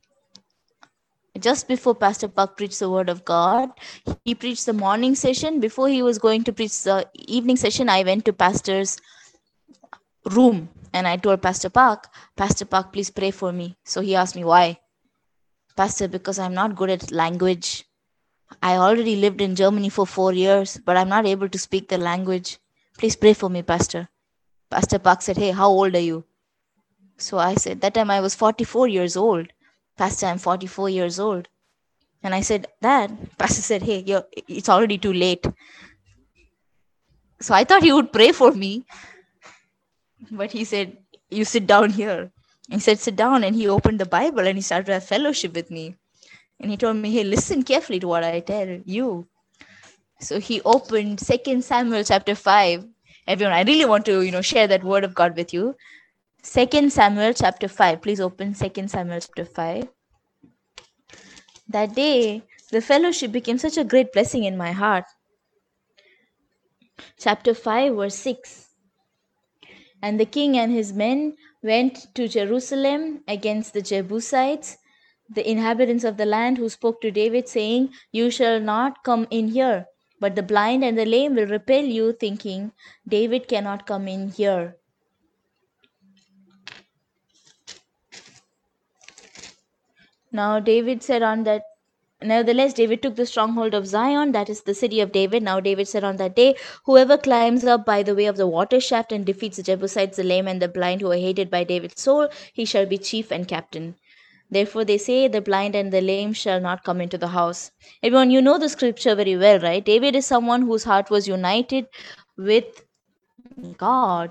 just before Pastor Park preached the word of God, he preached the morning session. Before he was going to preach the evening session, I went to Pastor's room and I told Pastor Park, Pastor Park, please pray for me. So he asked me why. Pastor, because I'm not good at language. I already lived in Germany for four years, but I'm not able to speak the language. Please pray for me, Pastor. Pastor Park said, Hey, how old are you? So I said, That time I was 44 years old. Pastor, I'm 44 years old. And I said, Dad, Pastor said, Hey, you're, it's already too late. So I thought he would pray for me. But he said, You sit down here. He said, Sit down. And he opened the Bible and he started to have fellowship with me. And he told me, Hey, listen carefully to what I tell you. So he opened Second Samuel chapter 5. Everyone, I really want to, you know, share that word of God with you. Second Samuel chapter 5. Please open Second Samuel chapter 5. That day, the fellowship became such a great blessing in my heart. Chapter 5, verse 6. And the king and his men went to Jerusalem against the Jebusites, the inhabitants of the land, who spoke to David, saying, You shall not come in here, but the blind and the lame will repel you, thinking, David cannot come in here. Now David said on that Nevertheless, David took the stronghold of Zion, that is the city of David. Now David said on that day, Whoever climbs up by the way of the water shaft and defeats the Jebusites, the lame and the blind who are hated by David's soul, he shall be chief and captain. Therefore they say, The blind and the lame shall not come into the house. Everyone, you know the scripture very well, right? David is someone whose heart was united with God.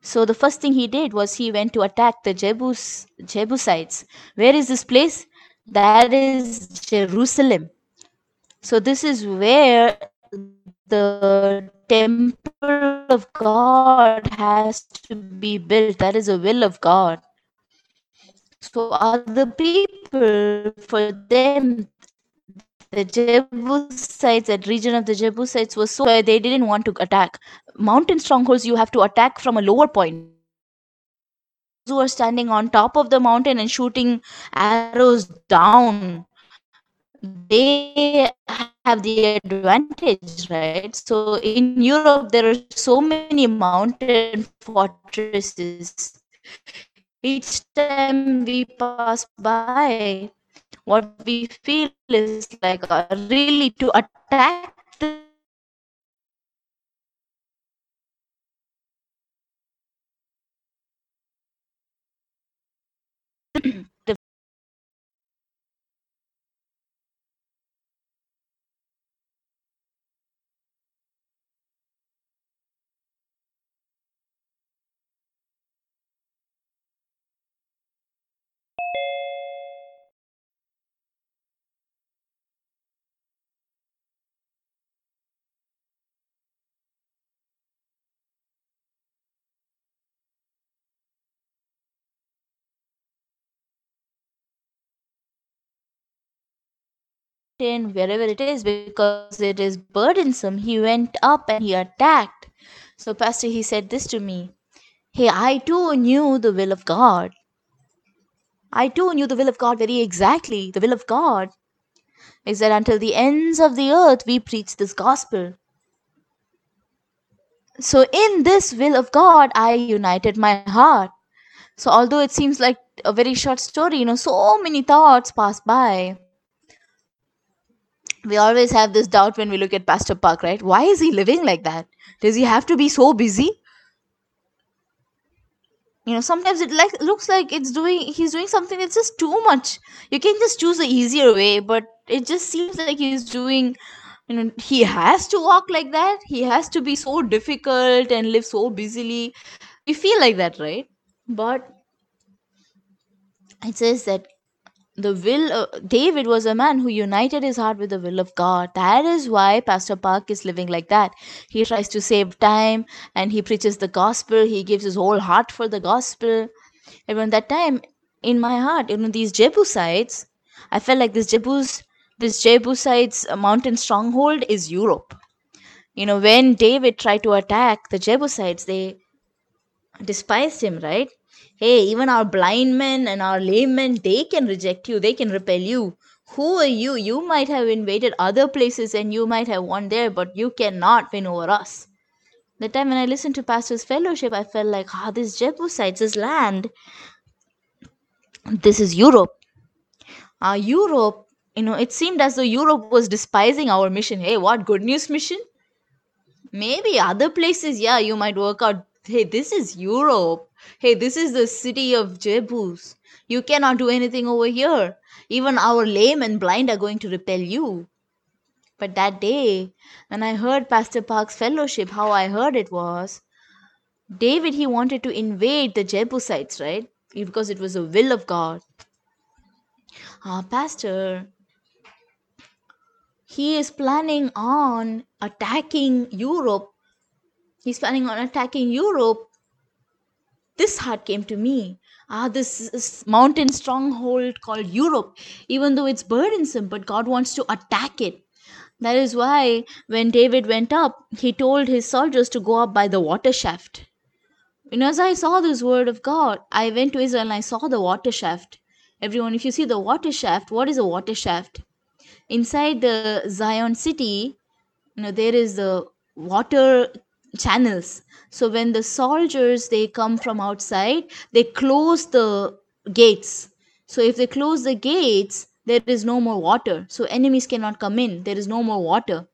So the first thing he did was he went to attack the Jebus, Jebusites. Where is this place? That is Jerusalem. So this is where the temple of God has to be built. That is a will of God. So other people, for them, the Jebusites, that region of the Jebusites was so they didn't want to attack. Mountain strongholds, you have to attack from a lower point. Who are standing on top of the mountain and shooting arrows down, they have the advantage, right? So in Europe, there are so many mountain fortresses. Each time we pass by, what we feel is like really to attack mountain, wherever it is, because it is burdensome. He went up and he attacked. So, Pastor, he said this to me Hey, I too knew the will of God. I too knew the will of God very exactly. The will of God is that until the ends of the earth we preach this gospel. So, in this will of God, I united my heart. So, although it seems like a very short story, you know, so many thoughts pass by. We always have this doubt when we look at Pastor Park, right? Why is he living like that? Does he have to be so busy? You know, sometimes it like looks like it's doing he's doing something that's just too much. You can just choose the easier way, but it just seems like he's doing you know he has to walk like that he has to be so difficult and live so busily we feel like that right but it says that the will uh, david was a man who united his heart with the will of god. That is why pastor park is living like that. He tries to save time and he preaches the gospel. He gives his whole heart for the gospel. When that time in my heart you know these jebusites i felt like this jebus this jebusites uh, mountain stronghold is europe. You know when david tried to attack the jebusites they despised him right hey even our blind men and our lame men they can reject you. They can repel you. Who are you? You might have invaded other places and you might have won there but you cannot win over us. The time when i listened to pastor's fellowship i felt like ah this jebusites this land this is europe. Uh, europe you know it seemed as though europe was despising our mission. Hey what good news mission? Maybe other places yeah you might work out. Hey this is europe hey this is the city of jebus you cannot do anything over here even our lame and blind are going to repel you but that day when i heard pastor park's fellowship how i heard it was david he wanted to invade the jebusites right because it was the will of god ah pastor he is planning on attacking Europe. He's planning on attacking Europe. This heart came to me. Ah, this, this mountain stronghold called Europe, even though it's burdensome, but God wants to attack it. That is why when David went up, he told his soldiers to go up by the water shaft. And as I saw this word of God, I went to Israel and I saw the water shaft. Everyone, if you see the water shaft, what is a water shaft? Inside the Zion city, you know, there is the water channels. So when the soldiers they come from outside, they close the gates. So if they close the gates, there is no more water. So enemies cannot come in. There is no more water.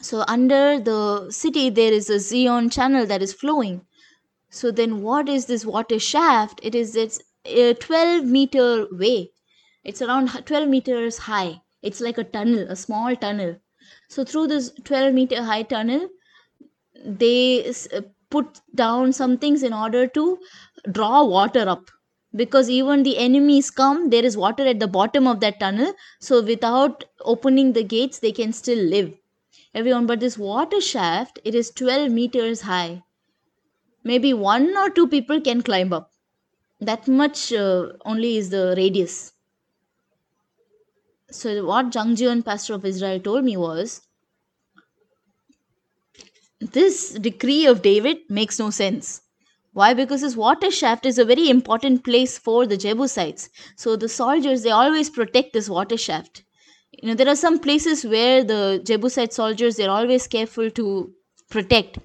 So under the city, there is a Zion channel that is flowing. So then, what is this water shaft? It is it's a 12 meter way. It's around 12 meters high. It's like a tunnel, a small tunnel. So through this 12 meter high tunnel, they uh, put down some things in order to draw water up. Because even the enemies come there is water at the bottom of that tunnel. So without opening the gates they can still live. Everyone but this water shaft it is 12 meters high. Maybe one or two people can climb up. That much uh, only is the radius so what Jung Jun pastor of Israel told me was this decree of David makes no sense. Why? Because this water shaft is a very important place for the Jebusites. So the soldiers they always protect this water shaft. You know, there are some places where the Jebusite soldiers they're always careful to protect.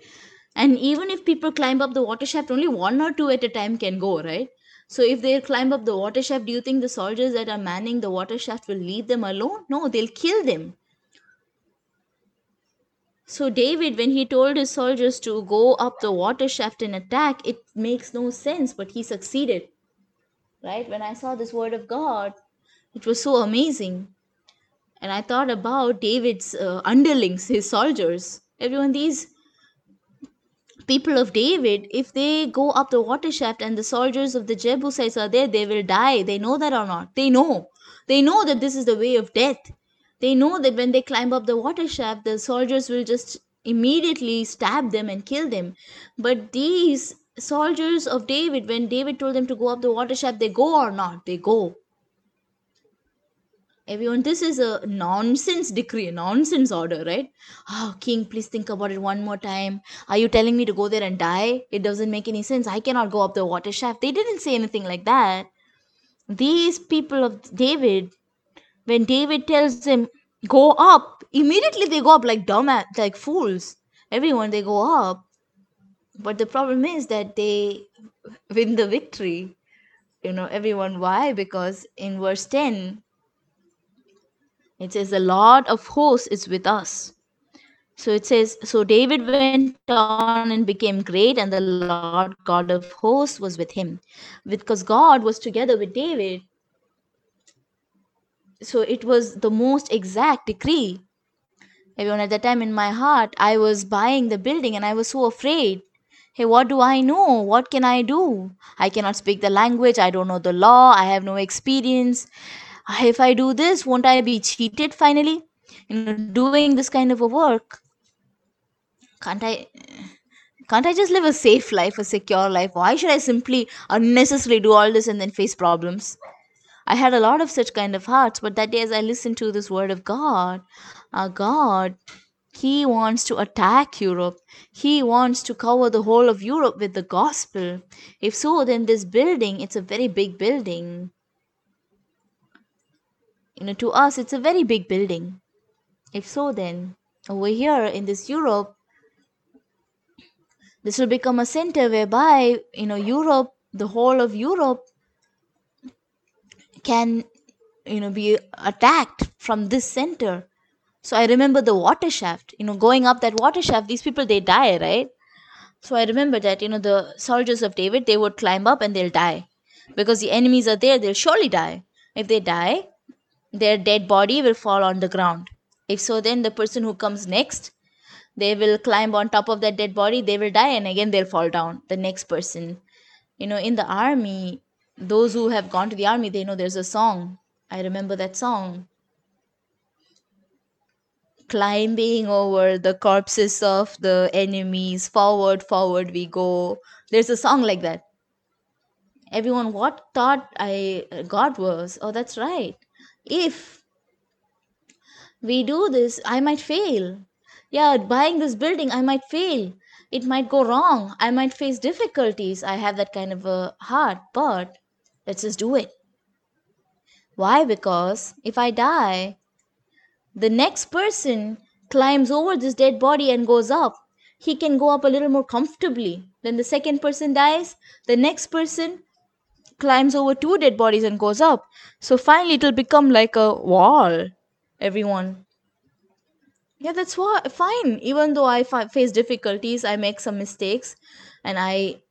And even if people climb up the water shaft, only one or two at a time can go, right? So if they climb up the water shaft, do you think the soldiers that are manning the water shaft will leave them alone? No, they'll kill them. So David, when he told his soldiers to go up the water shaft and attack, it makes no sense, but he succeeded. Right? When I saw this word of God, it was so amazing. And I thought about David's uh, underlings, his soldiers. Everyone, these people of David, if they go up the water shaft and the soldiers of the Jebusites are there, they will die. They know that or not? They know. They know that this is the way of death. They know that when they climb up the water shaft, the soldiers will just immediately stab them and kill them. But these soldiers of David, when David told them to go up the water shaft, they go or not? They go. Everyone, this is a nonsense decree, a nonsense order, right? Oh, king, please think about it one more time. Are you telling me to go there and die? It doesn't make any sense. I cannot go up the water shaft. They didn't say anything like that. These people of David, when David tells them, go up, immediately they go up like dumb, like fools. Everyone, they go up. But the problem is that they win the victory. You know, everyone, why? Because in verse 10, it says, The Lord of hosts is with us. So it says, So David went on and became great, and the Lord God of hosts was with him. Because God was together with David, so it was the most exact decree. Everyone, at that time in my heart, I was buying the building and I was so afraid. Hey, what do I know? What can I do? I cannot speak the language. I don't know the law. I have no experience. If I do this, won't I be cheated finally? You know, doing this kind of a work. Can't I? Can't I just live a safe life, a secure life? Why should I simply unnecessarily do all this and then face problems? I had a lot of such kind of hearts, but that day as I listened to this word of God, our God, He wants to attack Europe. He wants to cover the whole of Europe with the gospel. If so, then this building, it's a very big building. You know, to us, it's a very big building. If so, then over here in this Europe, this will become a center whereby, you know, Europe, the whole of Europe can you know be attacked from this center. So i remember the water shaft you know going up that water shaft these people they die right? So i remember that you know the soldiers of david they would climb up and they'll die. Because the enemies are there they'll surely die. If they die their dead body will fall on the ground. If so then the person who comes next they will climb on top of that dead body they will die and again they'll fall down. The next person. You know in the army those who have gone to the army they know there's a song. I remember that song. Climbing over the corpses of the enemies forward forward we go. There's a song like that. Everyone what thought i got was oh that's right if we do this i might fail yeah buying this building i might fail it might go wrong. I might face difficulties. I have that kind of a heart, but let's just do it. Why? Because if I die, the next person climbs over this dead body and goes up. He can go up a little more comfortably. Then the second person dies, the next person climbs over two dead bodies and goes up. So finally, it'll become like a wall. Everyone. Yeah, that's fine. Even though I face difficulties, I make some mistakes, and I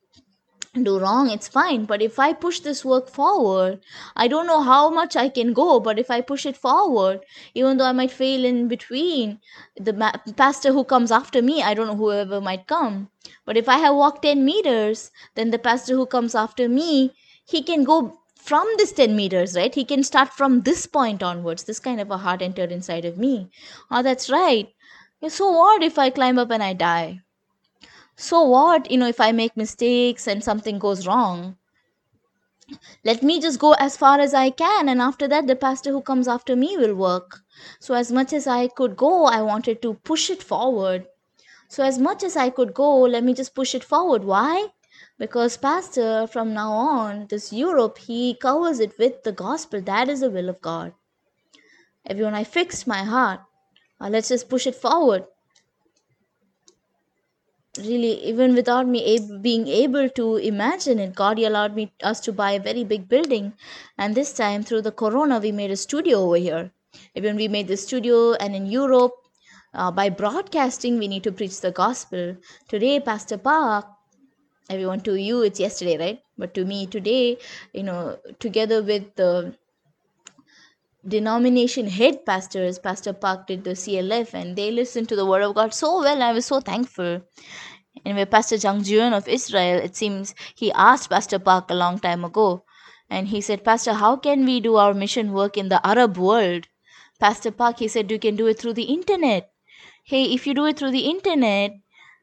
do wrong it's fine but if i push this work forward i don't know how much i can go but if i push it forward even though i might fail in between the ma- pastor who comes after me i don't know whoever might come but if i have walked 10 meters then the pastor who comes after me he can go from this 10 meters right? He can start from this point onwards. This kind of a heart entered inside of me. Oh that's right. So what if i climb up and i die? So what you know if i make mistakes and something goes wrong? Let me just go as far as i can and after that the pastor who comes after me will work. So as much as i could go i wanted to push it forward. So as much as i could go let me just push it forward. Why because pastor from now on this europe he covers it with the gospel. That is the will of god. Everyone i fixed my heart. Uh, let's just push it forward. Really even without me ab- being able to imagine it god allowed me us to buy a very big building. And this time through the corona we made a studio over here. Even we made the studio and in europe uh, by broadcasting we need to preach the gospel. Today pastor park everyone to you it's yesterday right but to me today you know together with the denomination head pastors pastor park did the clf and they listened to the word of god so well i was so thankful Anyway, Pastor Jung Jun of Israel, it seems he asked Pastor Park a long time ago, and he said, Pastor, how can we do our mission work in the Arab world? Pastor Park, he said, you can do it through the internet. Hey, if you do it through the internet,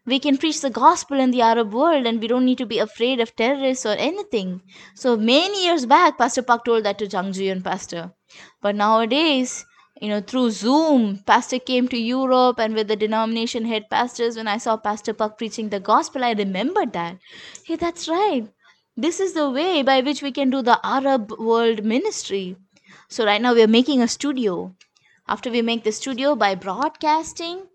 we can preach the gospel in the Arab world and we don't need to be afraid of terrorists or anything. So many years back, Pastor Park told that to Jung Jun Pastor. But nowadays, you know, through Zoom, Pastor came to Europe and with the denomination head pastors, when I saw Pastor Park preaching the gospel, I remembered that. Hey, that's right. This is the way by which we can do the Arab world ministry. So right now we are making a studio. After we make the studio by broadcasting,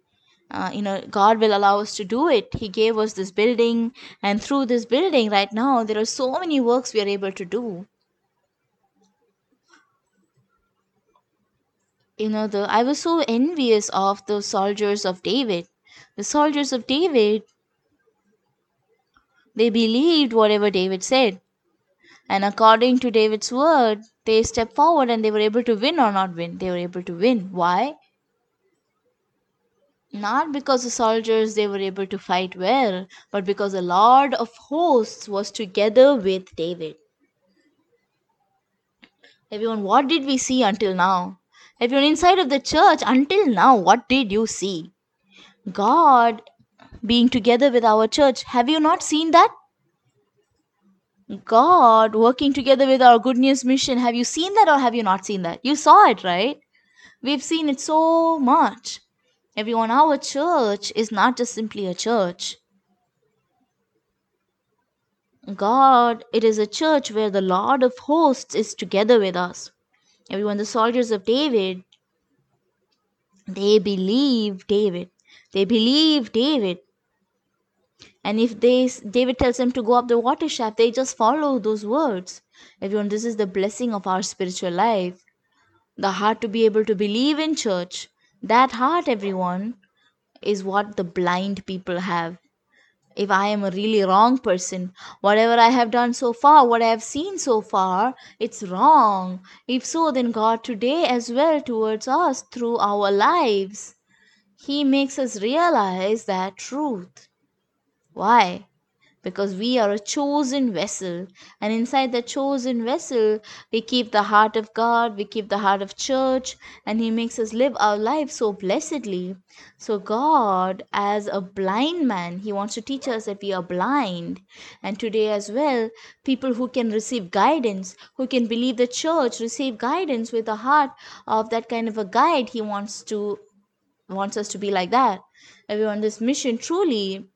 uh, you know god will allow us to do it. He gave us this building and through this building right now there are so many works we are able to do. You know the i was so envious of the soldiers of david. The soldiers of david they believed whatever david said. And according to david's word they stepped forward and they were able to win or not win. They were able to win. Why not because the soldiers they were able to fight well but because the lord of hosts was together with david. Everyone what did we see until now? Everyone inside of the church until now what did you see? God being together with our church have you not seen that? God working together with our good news mission have you seen that or have you not seen that? You saw it right? We've seen it so much Everyone, our church is not just simply a church. God, it is a church where the Lord of hosts is together with us. Everyone, the soldiers of David, they believe David. They believe David. And if they David tells them to go up the water shaft, they just follow those words. Everyone, this is the blessing of our spiritual life. The heart to be able to believe in church, that heart, everyone, is what the blind people have. If I am a really wrong person, whatever I have done so far, what I have seen so far, it's wrong. If so, then God today as well towards us through our lives, He makes us realize that truth. Why? Because we are a chosen vessel. And inside the chosen vessel we keep the heart of god we keep the heart of church and he makes us live our life so blessedly. So god as a blind man he wants to teach us that we are blind. And today as well people who can receive guidance who can believe the church receive guidance with the heart of that kind of a guide he wants to wants us to be like that. Everyone this mission truly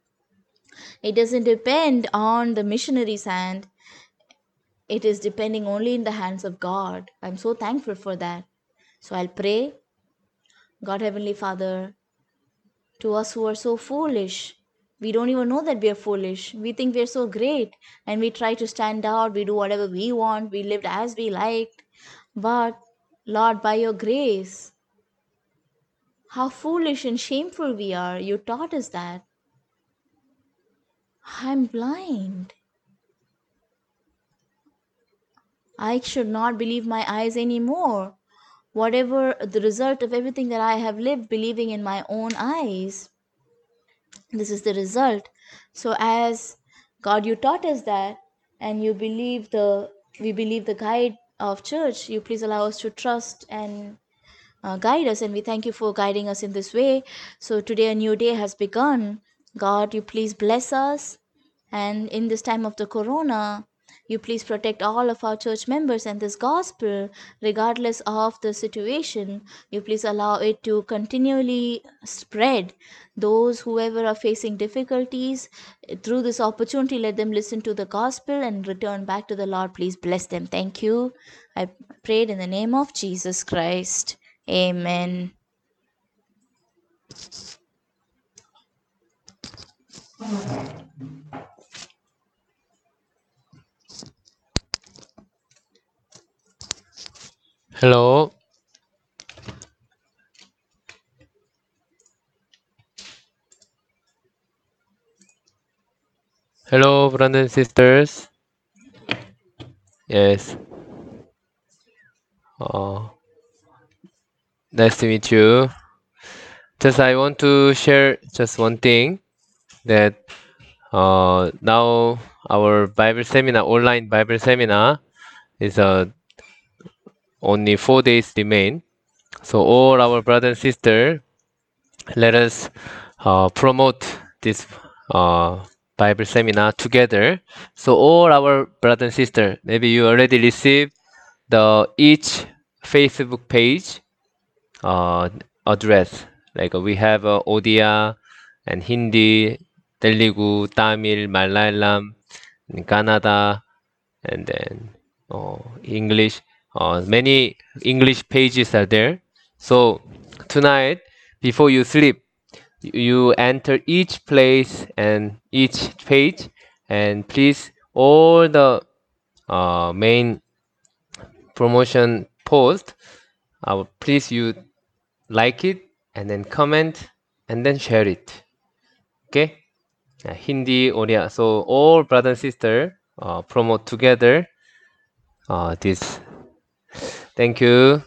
It doesn't depend on the missionary's hand. It is depending only in the hands of God. I'm so thankful for that. So I'll pray. God Heavenly Father, to us who are so foolish, we don't even know that we are foolish. We think we're so great and we try to stand out. We do whatever we want. We lived as we liked. But Lord, by your grace, how foolish and shameful we are. You taught us that. I'm blind. I should not believe my eyes anymore. Whatever the result of everything that I have lived believing in my own eyes, this is the result. So, as God, you taught us that, and you believe the we believe the guide of church. You please allow us to trust and uh, guide us, and we thank you for guiding us in this way. So today a new day has begun. God, you please bless us, and in this time of the corona, you please protect all of our church members and this gospel, regardless of the situation. You please allow it to continually spread. Those whoever are facing difficulties through this opportunity, let them listen to the gospel and return back to the Lord. Please bless them. Thank you. I prayed in the name of Jesus Christ. Amen. Hello. Hello, brothers and sisters. Yes. Uh, nice to meet you. Just I want to share just one thing that uh, now our Bible seminar, online Bible seminar, is uh, only four days remain. So all our brother and sister, let us uh, promote this uh, Bible seminar together. So all our brother and sister, maybe you already received the each Facebook page uh, address. Like we have uh, Odia and Hindi, Telugu, Tamil, Malayalam, Kannada, and then uh, English. Uh, many English pages are there. So tonight, before you sleep, you enter each place and each page, and please all the uh, main promotion post. Uh, please you like it and then comment and then share it. Okay. Hindi, Odia. So all brother and sister uh, promote together uh, this. Thank you.